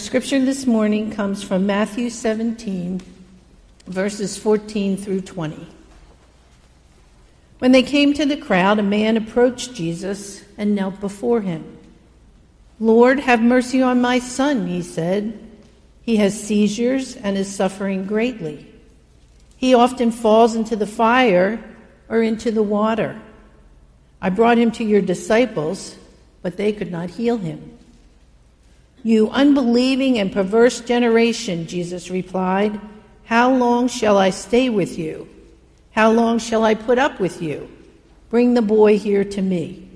scripture this morning comes from Matthew 17, verses 14 through 20. When they came to the crowd, a man approached Jesus and knelt before him. Lord, have mercy on my son, he said. He has seizures and is suffering greatly. He often falls into the fire or into the water. I brought him to your disciples, but they could not heal him. You unbelieving and perverse generation, Jesus replied, how long shall I stay with you? How long shall I put up with you? Bring the boy here to me.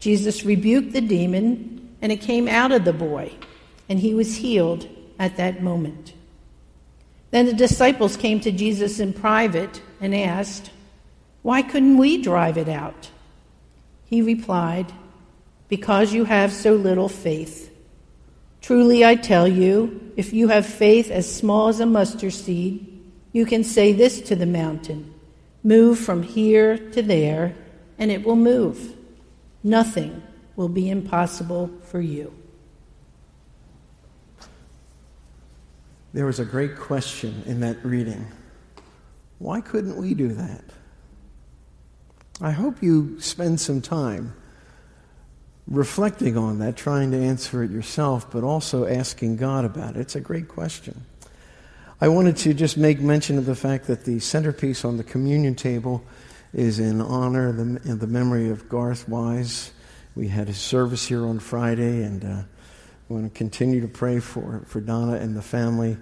Jesus rebuked the demon, and it came out of the boy, and he was healed at that moment. Then the disciples came to Jesus in private and asked, Why couldn't we drive it out? He replied, Because you have so little faith. Truly I tell you, if you have faith as small as a mustard seed, you can say this to the mountain Move from here to there, and it will move. Nothing will be impossible for you. There was a great question in that reading. Why couldn't we do that? I hope you spend some time reflecting on that, trying to answer it yourself, but also asking God about it. It's a great question. I wanted to just make mention of the fact that the centerpiece on the communion table is in honor of the, the memory of Garth Wise. We had his service here on Friday, and uh, want to continue to pray for, for Donna and the family.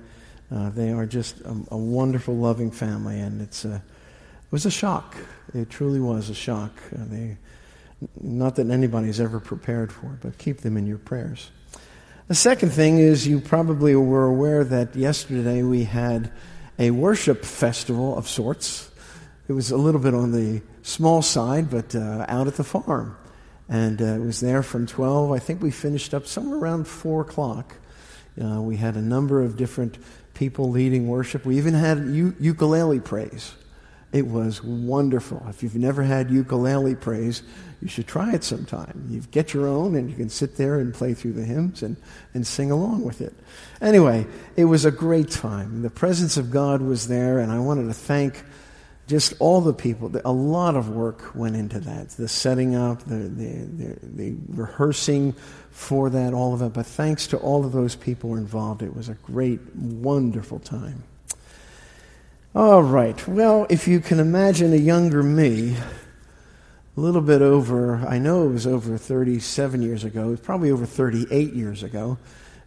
Uh, they are just a, a, wonderful, loving family, and it's a, it was a shock. It truly was a shock. Uh, they not that anybody's ever prepared for it, but keep them in your prayers. The second thing is you probably were aware that yesterday we had a worship festival of sorts. It was a little bit on the small side, but uh, out at the farm. And uh, it was there from 12. I think we finished up somewhere around 4 o'clock. Uh, we had a number of different people leading worship. We even had u- ukulele praise. It was wonderful. If you've never had ukulele praise, you should try it sometime. You get your own and you can sit there and play through the hymns and, and sing along with it. Anyway, it was a great time. The presence of God was there, and I wanted to thank just all the people. A lot of work went into that the setting up, the, the, the, the rehearsing for that, all of it. But thanks to all of those people involved, it was a great, wonderful time. All right. Well, if you can imagine a younger me, a little bit over, I know it was over 37 years ago, it was probably over 38 years ago.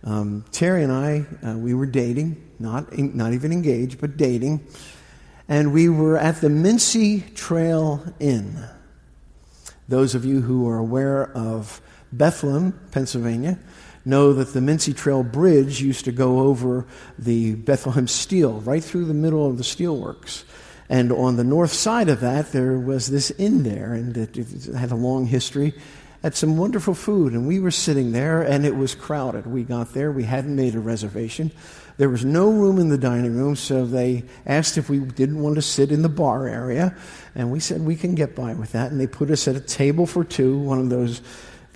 Um, Terry and I, uh, we were dating, not, not even engaged, but dating. And we were at the Minsi Trail Inn. Those of you who are aware of Bethlehem, Pennsylvania, know that the Minsi Trail Bridge used to go over the Bethlehem Steel, right through the middle of the steelworks. And on the north side of that, there was this inn there, and it, had a long history. Had some wonderful food, and we were sitting there, and it was crowded. We got there, we hadn't made a reservation. There was no room in the dining room, so they asked if we didn't want to sit in the bar area, and we said we can get by with that. And they put us at a table for two, one of those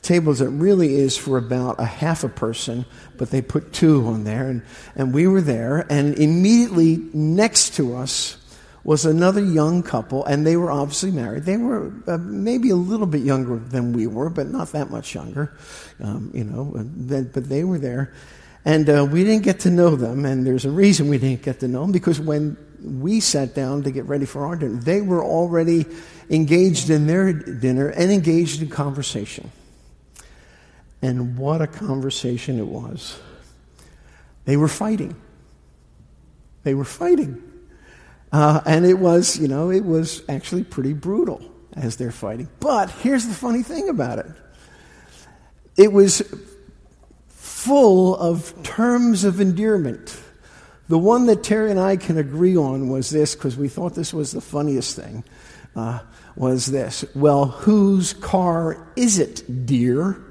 tables that really is for about a half a person, but they put two on there. And, and we were there, and immediately next to us was another young couple, and they were obviously married. They were uh, maybe a little bit younger than we were, but not that much younger, um, you know, but they were there. And uh, we didn't get to know them, and there's a reason we didn't get to know them, because when we sat down to get ready for our dinner, they were already engaged in their dinner and engaged in conversation. And what a conversation it was. They were fighting. They were fighting. Uh, and it was, you know, it was actually pretty brutal as they're fighting. But here's the funny thing about it it was full of terms of endearment. The one that Terry and I can agree on was this, because we thought this was the funniest thing, uh, was this. Well, whose car is it, dear?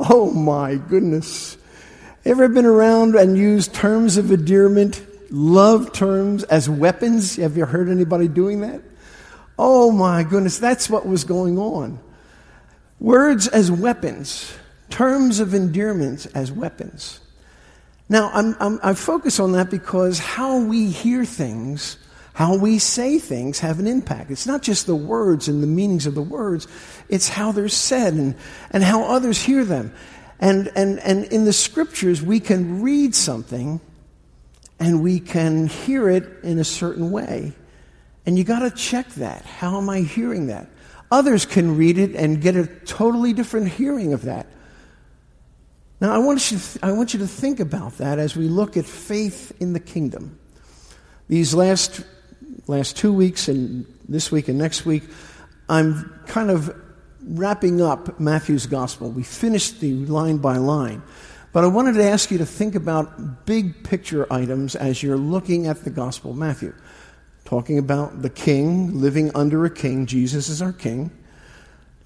Oh my goodness. Ever been around and used terms of endearment, love terms as weapons? Have you heard anybody doing that? Oh my goodness, that's what was going on. Words as weapons. terms of endearment as weapons. Now, I'm, I'm, I focus on that because how we hear things, how we say things, have an impact. It's not just the words and the meanings of the words, it's how they're said and, and how others hear them. And, and, and in the scriptures, we can read something and we can hear it in a certain way. And you got to check that. How am I hearing that? Others can read it and get a totally different hearing of that. Now, I want, you to th- I want you to think about that as we look at faith in the kingdom. These last, last two weeks and this week and next week, I'm kind of wrapping up Matthew's gospel. We finished the line by line. But I wanted to ask you to think about big picture items as you're looking at the gospel of Matthew. Talking about the king, living under a king. Jesus is our king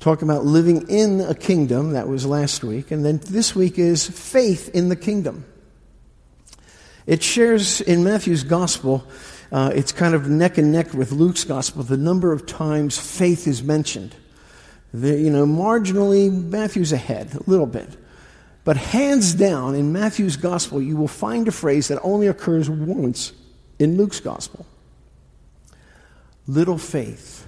talking about living in a kingdom. That was last week. And then this week is faith in the kingdom. It shares in Matthew's gospel, uh, it's kind of neck and neck with Luke's gospel, the number of times faith is mentioned. The, you know, marginally, Matthew's ahead a little bit. But hands down, in Matthew's gospel, you will find a phrase that only occurs once in Luke's gospel little faith.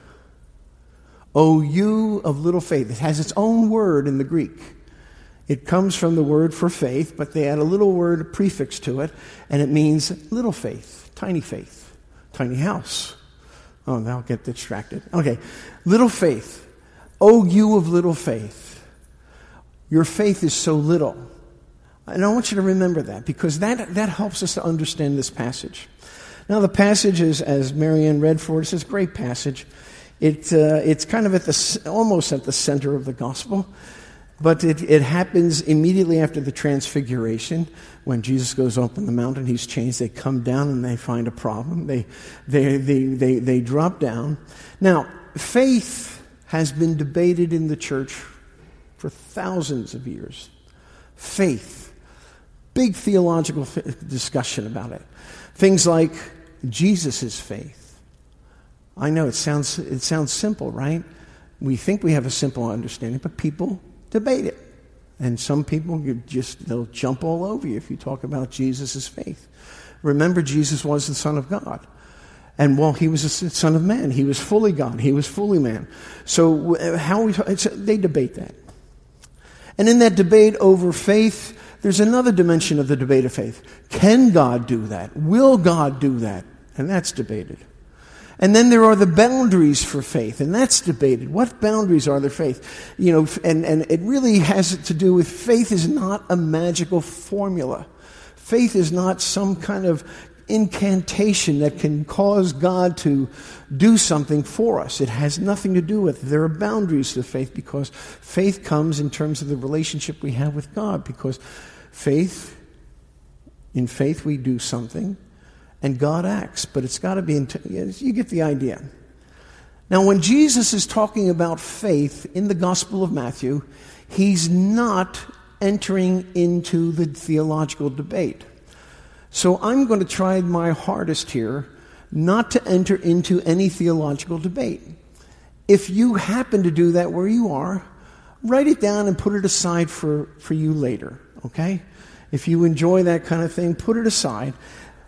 O you of little faith. It has its own word in the Greek. It comes from the word for faith, but they add a little word prefix to it, and it means little faith, tiny faith, tiny house. Oh, now I'll get distracted. Okay. Little faith. O you of little faith. Your faith is so little. And I want you to remember that because that, that helps us to understand this passage. Now, the passage is, as Marianne read for us, is a great passage. It, uh, it's kind of at the, almost at the center of the gospel, but it, it happens immediately after the transfiguration. When Jesus goes up on the mountain, he's changed. They come down and they find a problem. They, they, they, they, they drop down. Now, faith has been debated in the church for thousands of years. Faith. Big theological discussion about it. Things like Jesus' faith I know it sounds, it sounds simple, right? We think we have a simple understanding, but people debate it. And some people just, they'll jump all over you if you talk about Jesus' faith. Remember, Jesus was the Son of God. And while he was a Son of Man, he was fully God, he was fully man. So, how we, they debate that. And in that debate over faith, there's another dimension of the debate of faith. Can God do that? Will God do that? And that's debated. And then there are the boundaries for faith, and that's debated. What boundaries are there faith? You know, and, and it really has to do with faith is not a magical formula. Faith is not some kind of incantation that can cause God to do something for us. It has nothing to do with it. There are boundaries to faith because faith comes in terms of the relationship we have with God. Because faith, in faith, we do something and God acts, but it's got to be you get the idea. Now, when Jesus is talking about faith in the Gospel of Matthew, he's not entering into the theological debate. So I'm going to try my hardest here not to enter into any theological debate. If you happen to do that where you are, write it down and put it aside for, for you later, okay? If you enjoy that kind of thing, put it aside.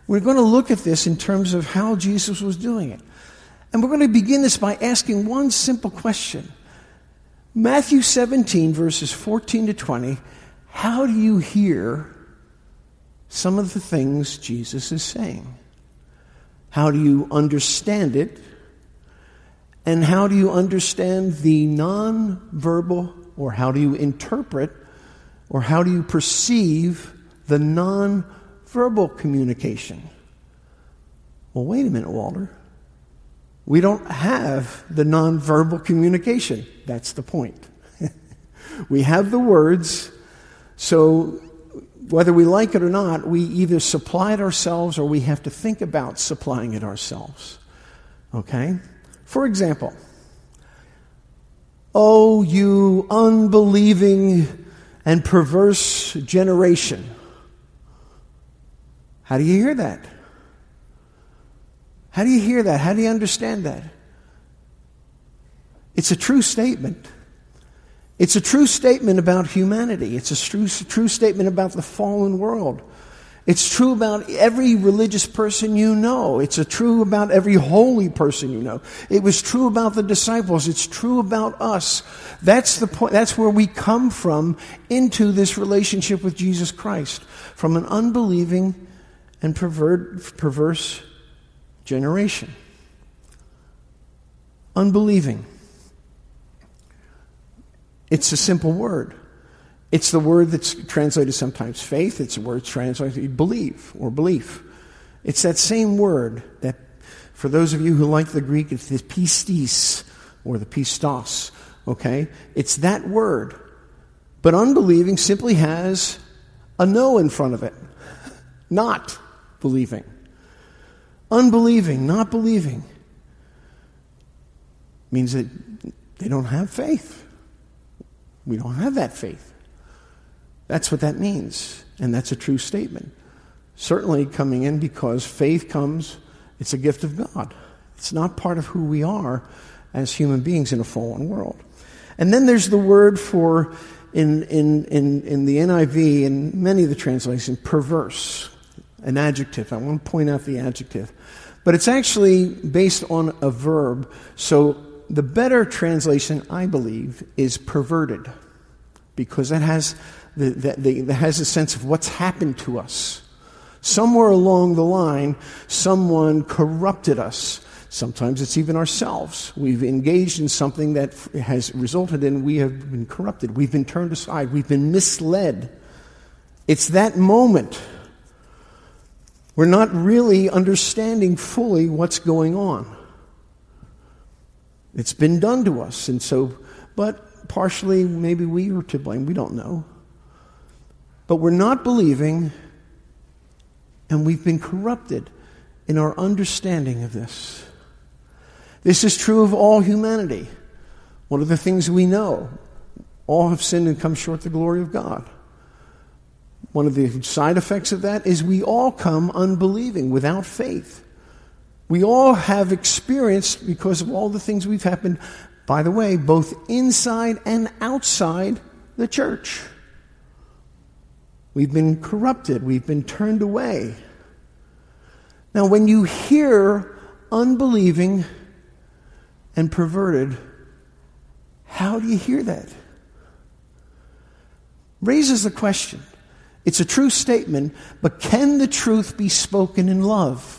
We're going to look at this in terms of how Jesus was doing it. And we're going to begin this by asking one simple question Matthew 17, verses 14 to 20. How do you hear some of the things Jesus is saying? How do you understand it? And how do you understand the non-verbal, or how do you interpret, or how do you perceive the non verbal communication. Well, wait a minute, Walter. We don't have the nonverbal communication. That's the point. we have the words, so whether we like it or not, we either supply it ourselves or we have to think about supplying it ourselves. Okay? For example, Oh, you unbelieving and perverse generation. How do you hear that? How do you hear that? How do you understand that? It's a true statement. It's a true statement about humanity. It's a true, true statement about the fallen world. It's true about every religious person you know. It's true about every holy person you know. It was true about the disciples. It's true about us. That's the point. That's where we come from into this relationship with Jesus Christ. From an unbelieving and pervert, perverse generation. Unbelieving. It's a simple word. It's the word that's translated sometimes faith, it's a word translated believe or belief. It's that same word that, for those of you who like the Greek, it's the pistis or the pistos, okay? It's that word. But unbelieving simply has a no in front of it. Not believing. Unbelieving, not believing, means that they don't have faith. We don't have that faith. That's what that means. And that's a true statement. Certainly coming in because faith comes, it's a gift of God. It's not part of who we are as human beings in a fallen world. And then there's the word for, in, in, in, in the NIV and many of the translations, perverse, an adjective. I want to point out the adjective. But it's actually based on a verb. So the better translation, I believe, is perverted because it has that, that has a sense of what's happened to us. Somewhere along the line, someone corrupted us. Sometimes it's even ourselves. We've engaged in something that has resulted in we have been corrupted. We've been turned aside. We've been misled. It's that moment. We're not really understanding fully what's going on. It's been done to us. And so, but partially, maybe we are to blame. We don't know. But we're not believing, and we've been corrupted in our understanding of this. This is true of all humanity. One of the things we know all have sinned and come short the glory of God. One of the side effects of that is we all come unbelieving, without faith. We all have experienced, because of all the things we've happened, by the way, both inside and outside the church. We've been corrupted. We've been turned away. Now, when you hear unbelieving and perverted, how do you hear that? Raises the question. It's a true statement, but can the truth be spoken in love?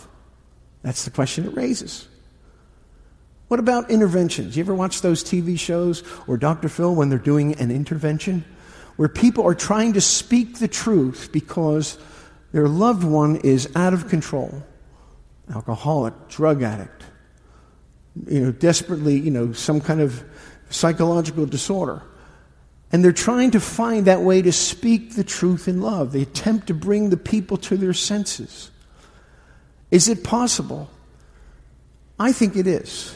That's the question it raises. What about interventions? You ever watch those TV shows or Dr. Phil when they're doing an intervention? where people are trying to speak the truth because their loved one is out of control alcoholic, drug addict, you know, desperately, you know, some kind of psychological disorder. And they're trying to find that way to speak the truth in love. They attempt to bring the people to their senses. Is it possible? I think it is.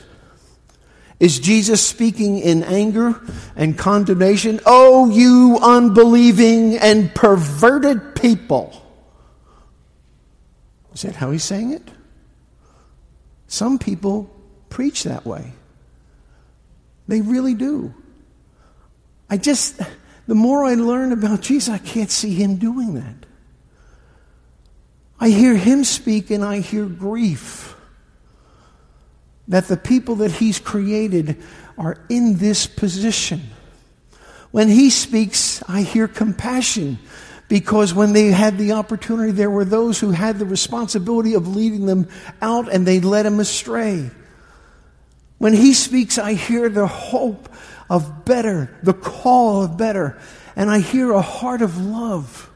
Is Jesus speaking in anger and condemnation? Oh, you unbelieving and perverted people. Is that how he's saying it? Some people preach that way. They really do. I just, the more I learn about Jesus, I can't see him doing that. I hear him speak and I hear grief that the people that He's created are in this position. When He speaks, I hear compassion because when they had the opportunity, there were those who had the responsibility of leading them out and they led them astray. When He speaks, I hear the hope of better, the call of better, and I hear a heart of love.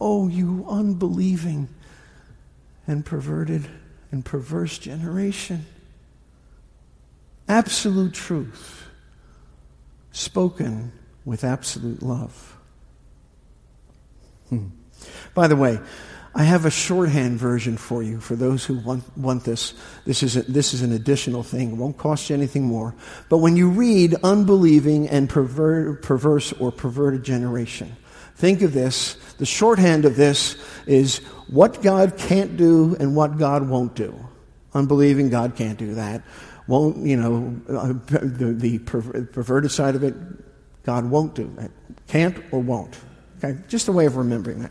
Oh, you unbelieving and perverted and perverse generation absolute truth spoken with absolute love. Hmm. By the way, I have a shorthand version for you for those who want, want this. This is, a, this is an additional thing. It won't cost you anything more. But when you read unbelieving and perver- perverse or perverted generation, think of this. The shorthand of this is what God can't do and what God won't do. Unbelieving, God can't do that won't, you know, uh, the, the perverted side of it, God won't do that. Can't or won't. Okay? Just a way of remembering that.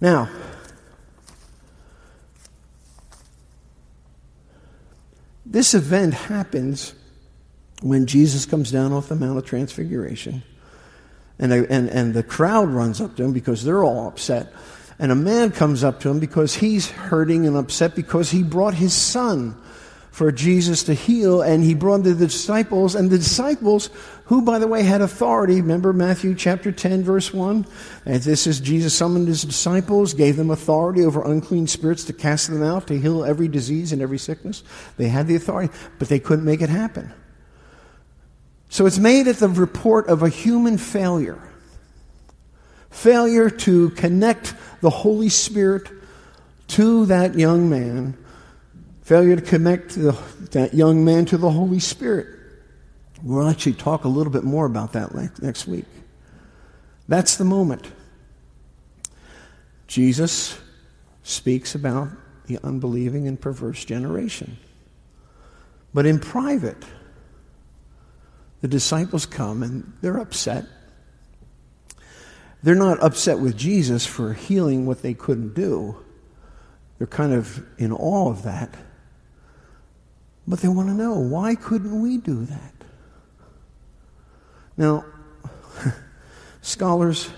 Now, this event happens when Jesus comes down off the Mount of Transfiguration, and, and, and the crowd runs up to him because they're all upset. And a man comes up to him because he's hurting and upset because he brought his son for Jesus to heal, and he brought the disciples, and the disciples, who, by the way, had authority. Remember Matthew chapter 10, verse 1? And this is Jesus summoned his disciples, gave them authority over unclean spirits to cast them out, to heal every disease and every sickness. They had the authority, but they couldn't make it happen. So it's made at the report of a human failure failure to connect the Holy Spirit to that young man failure to connect the, that young man to the Holy Spirit. We'll actually talk a little bit more about that next week. That's the moment. Jesus speaks about the unbelieving and perverse generation. But in private, the disciples come and they're upset. They're not upset with Jesus for healing what they couldn't do. They're kind of in awe of that. But they want to know why couldn't we do that? Now, scholars,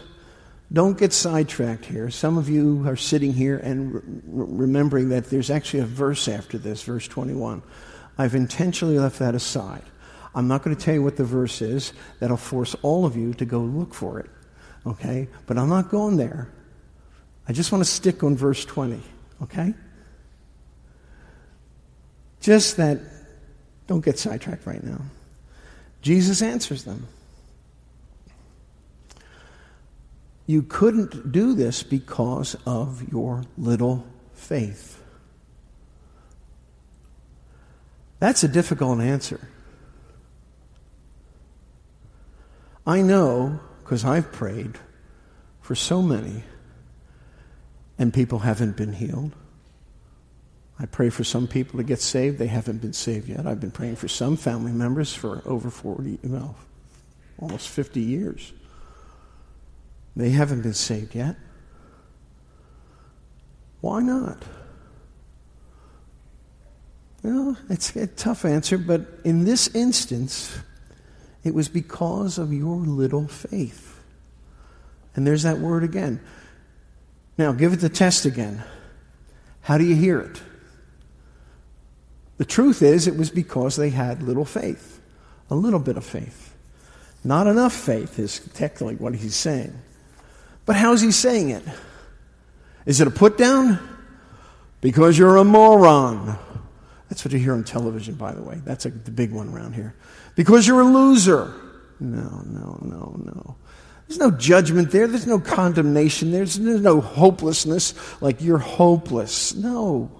don't get sidetracked here. Some of you are sitting here and re- remembering that there's actually a verse after this, verse 21. I've intentionally left that aside. I'm not going to tell you what the verse is. That'll force all of you to go look for it. Okay? But I'm not going there. I just want to stick on verse 20. Okay? Just that, don't get sidetracked right now. Jesus answers them. You couldn't do this because of your little faith. That's a difficult answer. I know because I've prayed for so many and people haven't been healed. I pray for some people to get saved. They haven't been saved yet. I've been praying for some family members for over 40, well, almost 50 years. They haven't been saved yet. Why not? Well, it's a tough answer, but in this instance, it was because of your little faith. And there's that word again. Now, give it the test again. How do you hear it? The truth is, it was because they had little faith, a little bit of faith. Not enough faith is technically what he's saying. But how's he saying it? Is it a put down? Because you're a moron. That's what you hear on television, by the way. That's a, the big one around here. Because you're a loser. No, no, no, no. There's no judgment there. There's no condemnation. There's, there's no hopelessness like you're hopeless. No.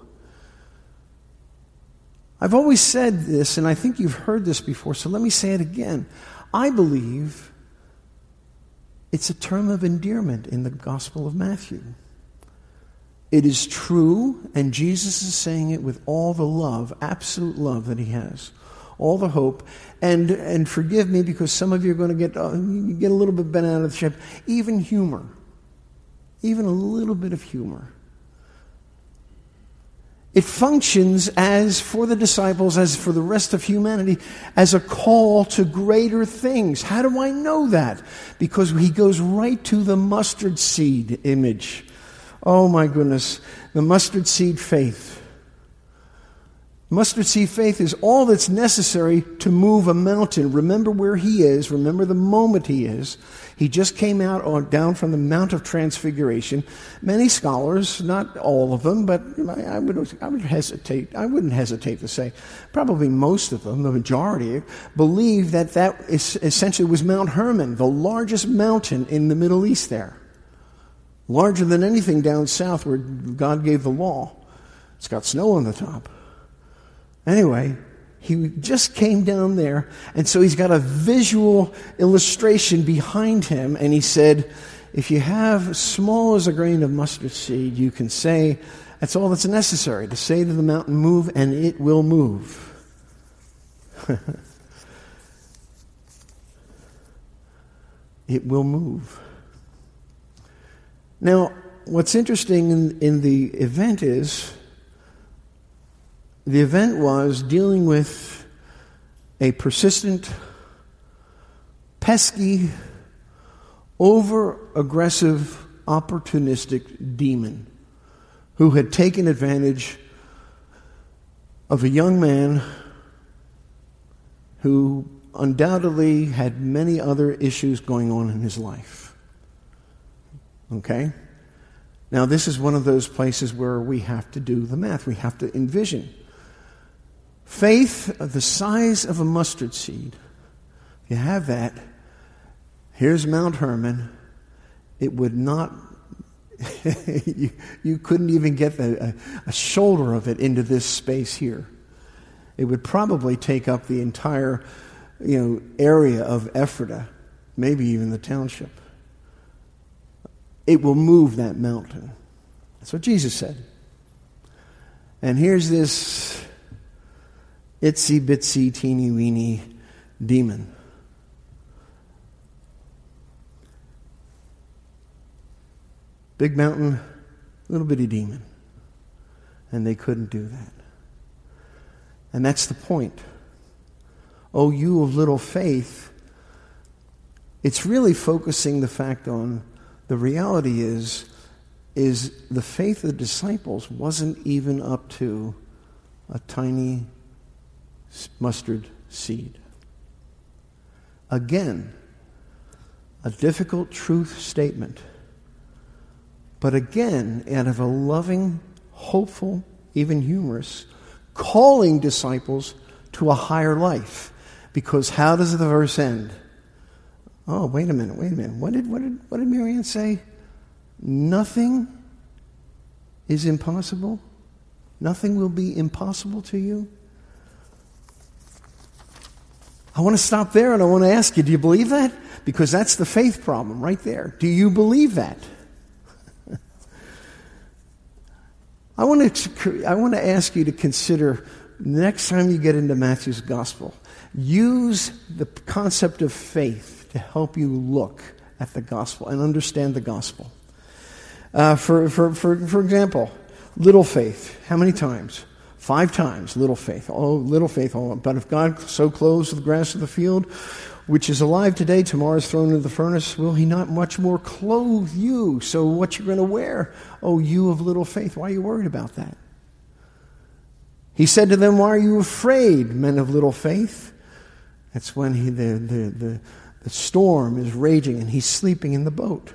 I've always said this, and I think you've heard this before, so let me say it again. I believe it's a term of endearment in the Gospel of Matthew. It is true, and Jesus is saying it with all the love, absolute love that he has, all the hope. And, and forgive me because some of you are going to get, uh, get a little bit bent out of the shape. Even humor, even a little bit of humor it functions as, for the disciples, as for the rest of humanity, as a call to greater things. How do I know that? Because he goes right to the mustard seed image. Oh my goodness. The mustard seed faith. Mustard seed faith is all that's necessary to move a mountain. Remember where he is. Remember the moment he is. He just came out on, down from the Mount of Transfiguration. Many scholars, not all of them, but I would, I would hesitate, I wouldn't hesitate to say, probably most of them, the majority, believe that that essentially was Mount Hermon, the largest mountain in the Middle East there. Larger than anything down south where God gave the law. It's got snow on the top. Anyway, he just came down there, and so he's got a visual illustration behind him, and he said, If you have small as a grain of mustard seed, you can say, That's all that's necessary to say to the mountain, Move, and it will move. it will move. Now, what's interesting in, in the event is the event was dealing with a persistent, pesky, over aggressive, opportunistic demon who had taken advantage of a young man who undoubtedly had many other issues going on in his life. Okay? Now, this is one of those places where we have to do the math. We have to envision. Faith of the size of a mustard seed. You have that, here's Mount Hermon. It would not, you, you couldn't even get a, a shoulder of it into this space here. It would probably take up the entire you know, area of Ephrata, maybe even the township. It will move that mountain. That's what Jesus said. And here's this itsy bitsy teeny weeny demon. Big mountain, little bitty demon. And they couldn't do that. And that's the point. Oh, you of little faith, it's really focusing the fact on the reality is, is the faith of the disciples wasn't even up to a tiny mustard seed. Again, a difficult truth statement. But again, out of a loving, hopeful, even humorous, calling disciples to a higher life. Because how does the verse end? Oh, wait a minute, wait a minute. What did, what did, what did Marianne say? Nothing is impossible? Nothing will be impossible to you? I want to stop there and I want to ask you do you believe that? Because that's the faith problem right there. Do you believe that? I want to, I want to ask you to consider next time you get into Matthew's gospel, use the concept of faith to help you look at the gospel and understand the gospel. Uh, for, for, for, for example, little faith. How many times? Five times, little faith. Oh, little faith. Oh, but if God so clothes the grass of the field, which is alive today, tomorrow is thrown into the furnace, will he not much more clothe you? So what you're going to wear? Oh, you of little faith. Why are you worried about that? He said to them, Why are you afraid, men of little faith? That's when he, the, the, the, the storm is raging and he's sleeping in the boat.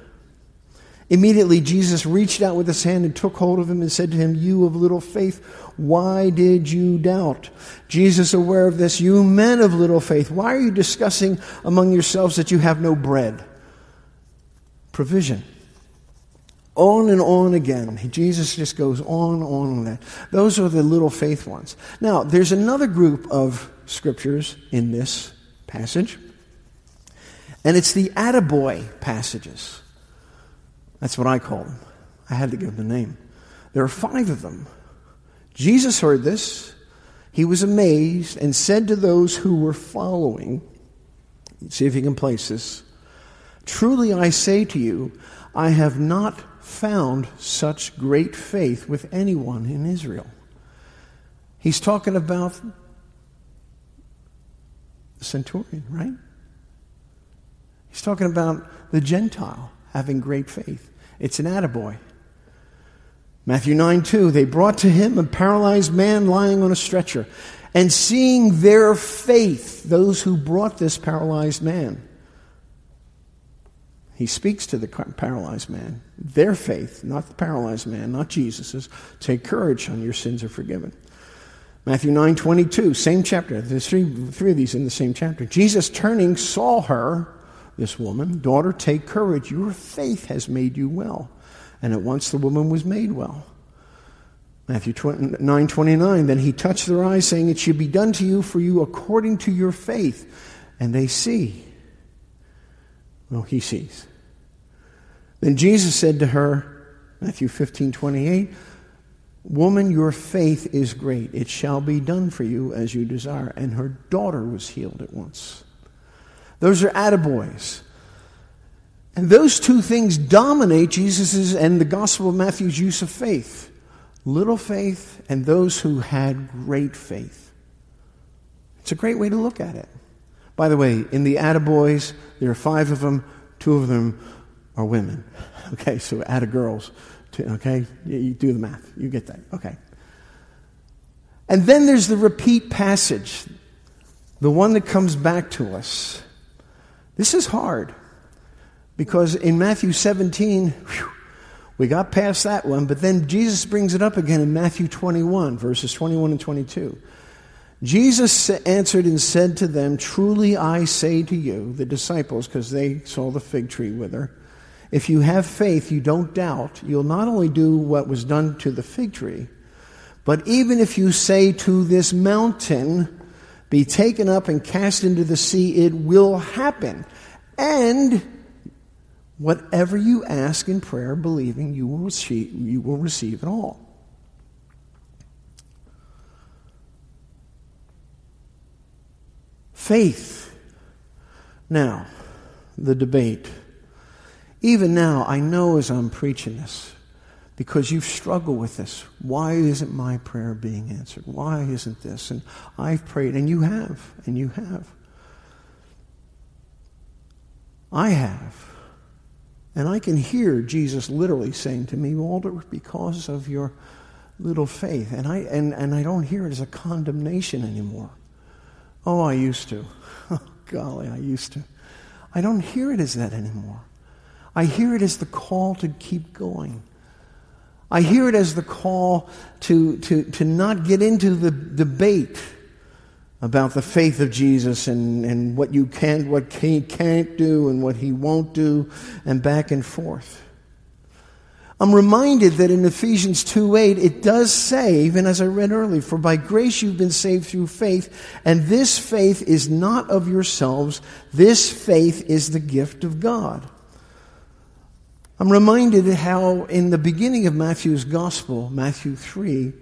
Immediately, Jesus reached out with his hand and took hold of him and said to him, You of little faith, why did you doubt? Jesus, aware of this, you men of little faith, why are you discussing among yourselves that you have no bread? Provision. On and on again. Jesus just goes on, on, on that. Those are the little faith ones. Now, there's another group of scriptures in this passage, and it's the attaboy passages. That's what I call them. I had to give them a name. There are five of them. Jesus heard this. He was amazed and said to those who were following, see if you can place this. Truly I say to you, I have not found such great faith with anyone in Israel. He's talking about the centurion, right? He's talking about the Gentile having great faith. It's an attaboy. Matthew 9 2, they brought to him a paralyzed man lying on a stretcher. And seeing their faith, those who brought this paralyzed man, he speaks to the paralyzed man. Their faith, not the paralyzed man, not Jesus's. Take courage, son, your sins are forgiven. Matthew 9 22, same chapter. There's three, three of these in the same chapter. Jesus turning saw her, this woman, daughter, take courage. Your faith has made you well. And at once the woman was made well. Matthew 9 29, then he touched their eyes, saying, It should be done to you for you according to your faith. And they see. Well, he sees. Then Jesus said to her, Matthew 15, 28, Woman, your faith is great. It shall be done for you as you desire. And her daughter was healed at once. Those are attaboys. And those two things dominate Jesus' and the Gospel of Matthew's use of faith little faith and those who had great faith. It's a great way to look at it. By the way, in the attaboys, there are five of them, two of them are women. Okay, so atta girls. Okay, you do the math. You get that. Okay. And then there's the repeat passage, the one that comes back to us. This is hard because in Matthew 17, whew, we got past that one, but then Jesus brings it up again in Matthew 21, verses 21 and 22. Jesus answered and said to them, Truly I say to you, the disciples, because they saw the fig tree wither, if you have faith, you don't doubt, you'll not only do what was done to the fig tree, but even if you say to this mountain, be taken up and cast into the sea, it will happen. And whatever you ask in prayer, believing, you will receive, you will receive it all. Faith. Now, the debate. Even now, I know as I'm preaching this, because you've struggled with this. Why isn't my prayer being answered? Why isn't this? And I've prayed, and you have, and you have. I have. And I can hear Jesus literally saying to me, Walter, because of your little faith. And I, and, and I don't hear it as a condemnation anymore. Oh, I used to. Oh, golly, I used to. I don't hear it as that anymore. I hear it as the call to keep going. I hear it as the call to, to, to not get into the debate about the faith of Jesus and, and what you can't what he can't do and what he won't do, and back and forth. I'm reminded that in Ephesians 2:8 it does say, even as I read earlier, for by grace you've been saved through faith, and this faith is not of yourselves, this faith is the gift of God. I'm reminded how in the beginning of Matthew's gospel, Matthew 3,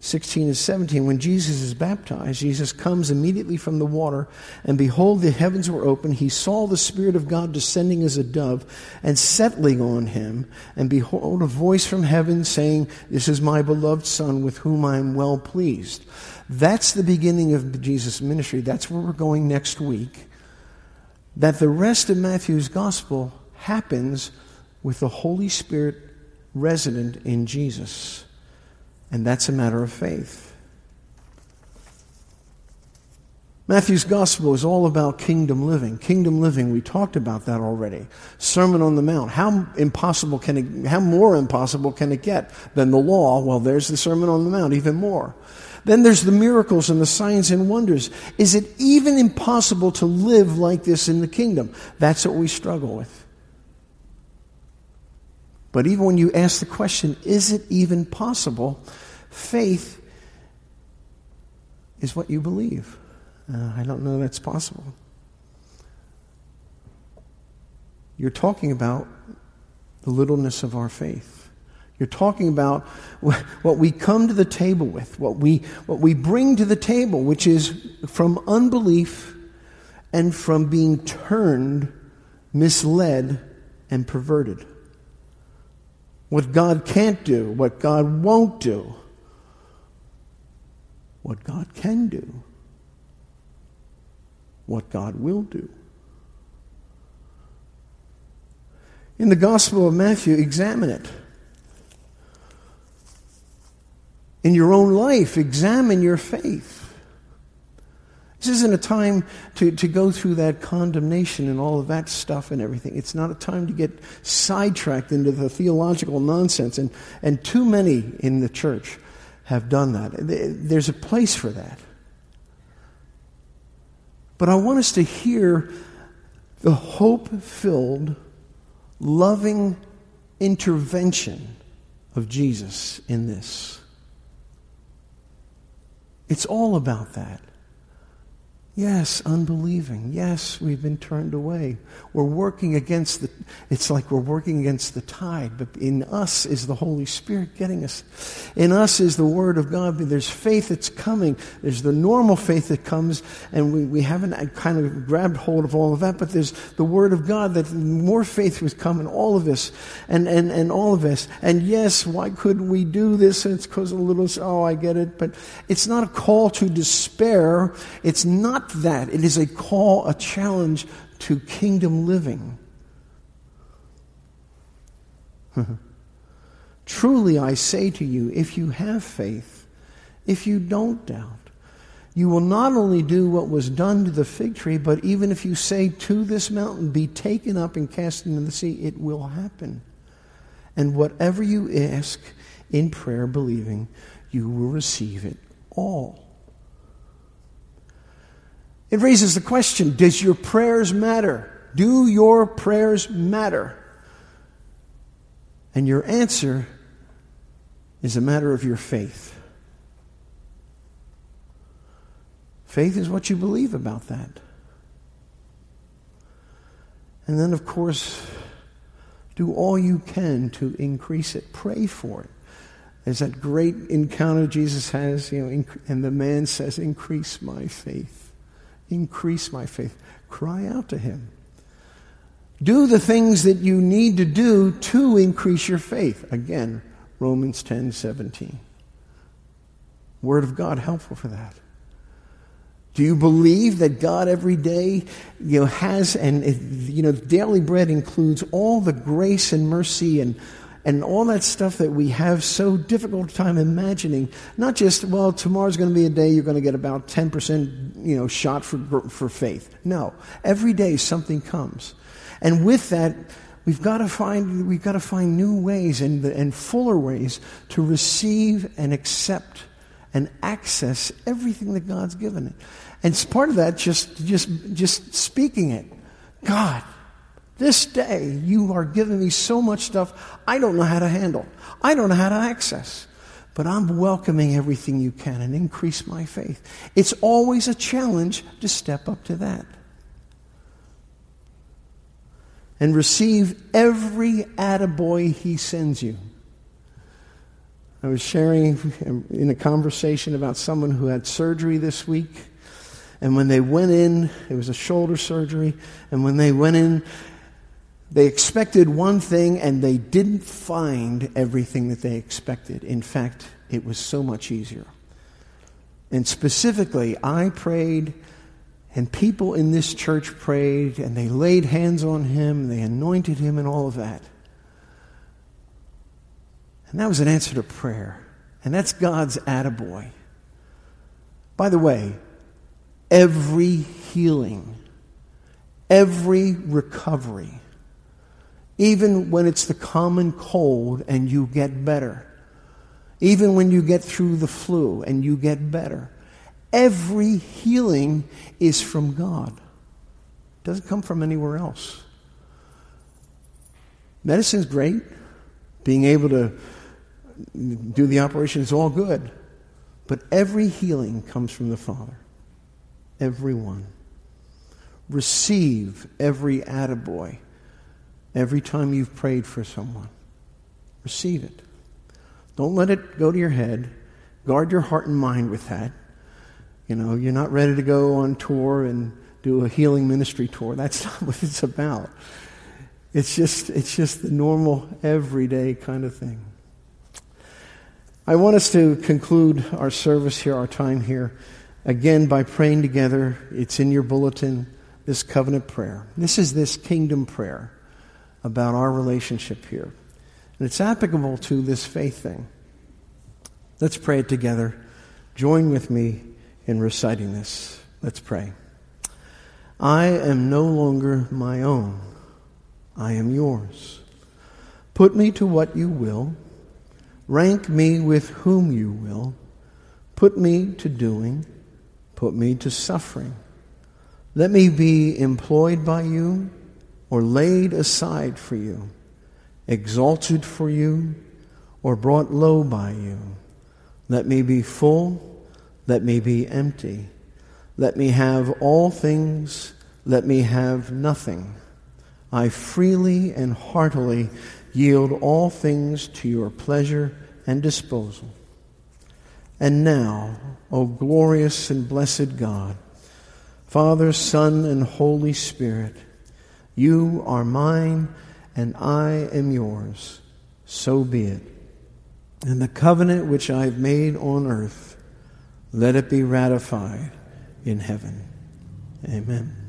16 and 17, when Jesus is baptized, Jesus comes immediately from the water, and behold, the heavens were open. He saw the Spirit of God descending as a dove and settling on him. And behold, a voice from heaven saying, This is my beloved Son with whom I am well pleased. That's the beginning of Jesus' ministry. That's where we're going next week. That the rest of Matthew's gospel happens with the Holy Spirit resident in Jesus. And that's a matter of faith. Matthew's gospel is all about kingdom living. Kingdom living, we talked about that already. Sermon on the Mount. How impossible can it, how more impossible can it get than the law? Well, there's the Sermon on the Mount, even more. Then there's the miracles and the signs and wonders. Is it even impossible to live like this in the kingdom? That's what we struggle with. But even when you ask the question, is it even possible? Faith is what you believe. Uh, I don't know that's possible. You're talking about the littleness of our faith. You're talking about what we come to the table with, what we, what we bring to the table, which is from unbelief and from being turned, misled, and perverted what God can't do, what God won't do, what God can do, what God will do. In the Gospel of Matthew, examine it. In your own life, examine your faith. This isn't a time to, to go through that condemnation and all of that stuff and everything. It's not a time to get sidetracked into the theological nonsense. And, and too many in the church have done that. There's a place for that. But I want us to hear the hope filled, loving intervention of Jesus in this. It's all about that. Yes, unbelieving. Yes, we've been turned away. We're working against the, it's like we're working against the tide, but in us is the Holy Spirit getting us. In us is the Word of God. There's faith that's coming. There's the normal faith that comes, and we, we haven't uh, kind of grabbed hold of all of that, but there's the Word of God that more faith was coming, all of us, and, and, and all of us. And yes, why couldn't we do this? And it's because of a little, oh, I get it, but it's not a call to despair. It's not not that. It is a call, a challenge to kingdom living. Truly, I say to you, if you have faith, if you don't doubt, you will not only do what was done to the fig tree, but even if you say to this mountain, be taken up and cast into the sea, it will happen. And whatever you ask in prayer, believing, you will receive it all. It raises the question Does your prayers matter? Do your prayers matter? And your answer is a matter of your faith. Faith is what you believe about that. And then, of course, do all you can to increase it. Pray for it. There's that great encounter Jesus has, you know, and the man says, Increase my faith. Increase my faith. Cry out to Him. Do the things that you need to do to increase your faith. Again, Romans 10 17. Word of God helpful for that. Do you believe that God every day you know, has, and you know, daily bread includes all the grace and mercy and and all that stuff that we have so difficult time imagining. Not just, well, tomorrow's going to be a day you're going to get about 10%, you know, shot for, for faith. No. Every day something comes. And with that, we've got to find, we've got to find new ways and, and fuller ways to receive and accept and access everything that God's given it. And it's part of that just, just, just speaking it. God, this day, you are giving me so much stuff I don't know how to handle. I don't know how to access. But I'm welcoming everything you can and increase my faith. It's always a challenge to step up to that. And receive every attaboy he sends you. I was sharing in a conversation about someone who had surgery this week. And when they went in, it was a shoulder surgery. And when they went in, they expected one thing and they didn't find everything that they expected. In fact, it was so much easier. And specifically, I prayed, and people in this church prayed, and they laid hands on him, they anointed him, and all of that. And that was an answer to prayer. And that's God's attaboy. By the way, every healing, every recovery, even when it's the common cold and you get better. Even when you get through the flu and you get better. Every healing is from God. It doesn't come from anywhere else. Medicine's great. Being able to do the operation is all good. But every healing comes from the Father. Every one. Receive every attaboy every time you've prayed for someone. Receive it. Don't let it go to your head. Guard your heart and mind with that. You know, you're not ready to go on tour and do a healing ministry tour. That's not what it's about. It's just, it's just the normal, everyday kind of thing. I want us to conclude our service here, our time here, again by praying together. It's in your bulletin, this covenant prayer. This is this kingdom prayer about our relationship here. And it's applicable to this faith thing. Let's pray it together. Join with me in reciting this. Let's pray. I am no longer my own. I am yours. Put me to what you will. Rank me with whom you will. Put me to doing. Put me to suffering. Let me be employed by you or laid aside for you, exalted for you, or brought low by you. Let me be full, let me be empty. Let me have all things, let me have nothing. I freely and heartily yield all things to your pleasure and disposal. And now, O glorious and blessed God, Father, Son, and Holy Spirit, you are mine and I am yours. So be it. And the covenant which I have made on earth, let it be ratified in heaven. Amen.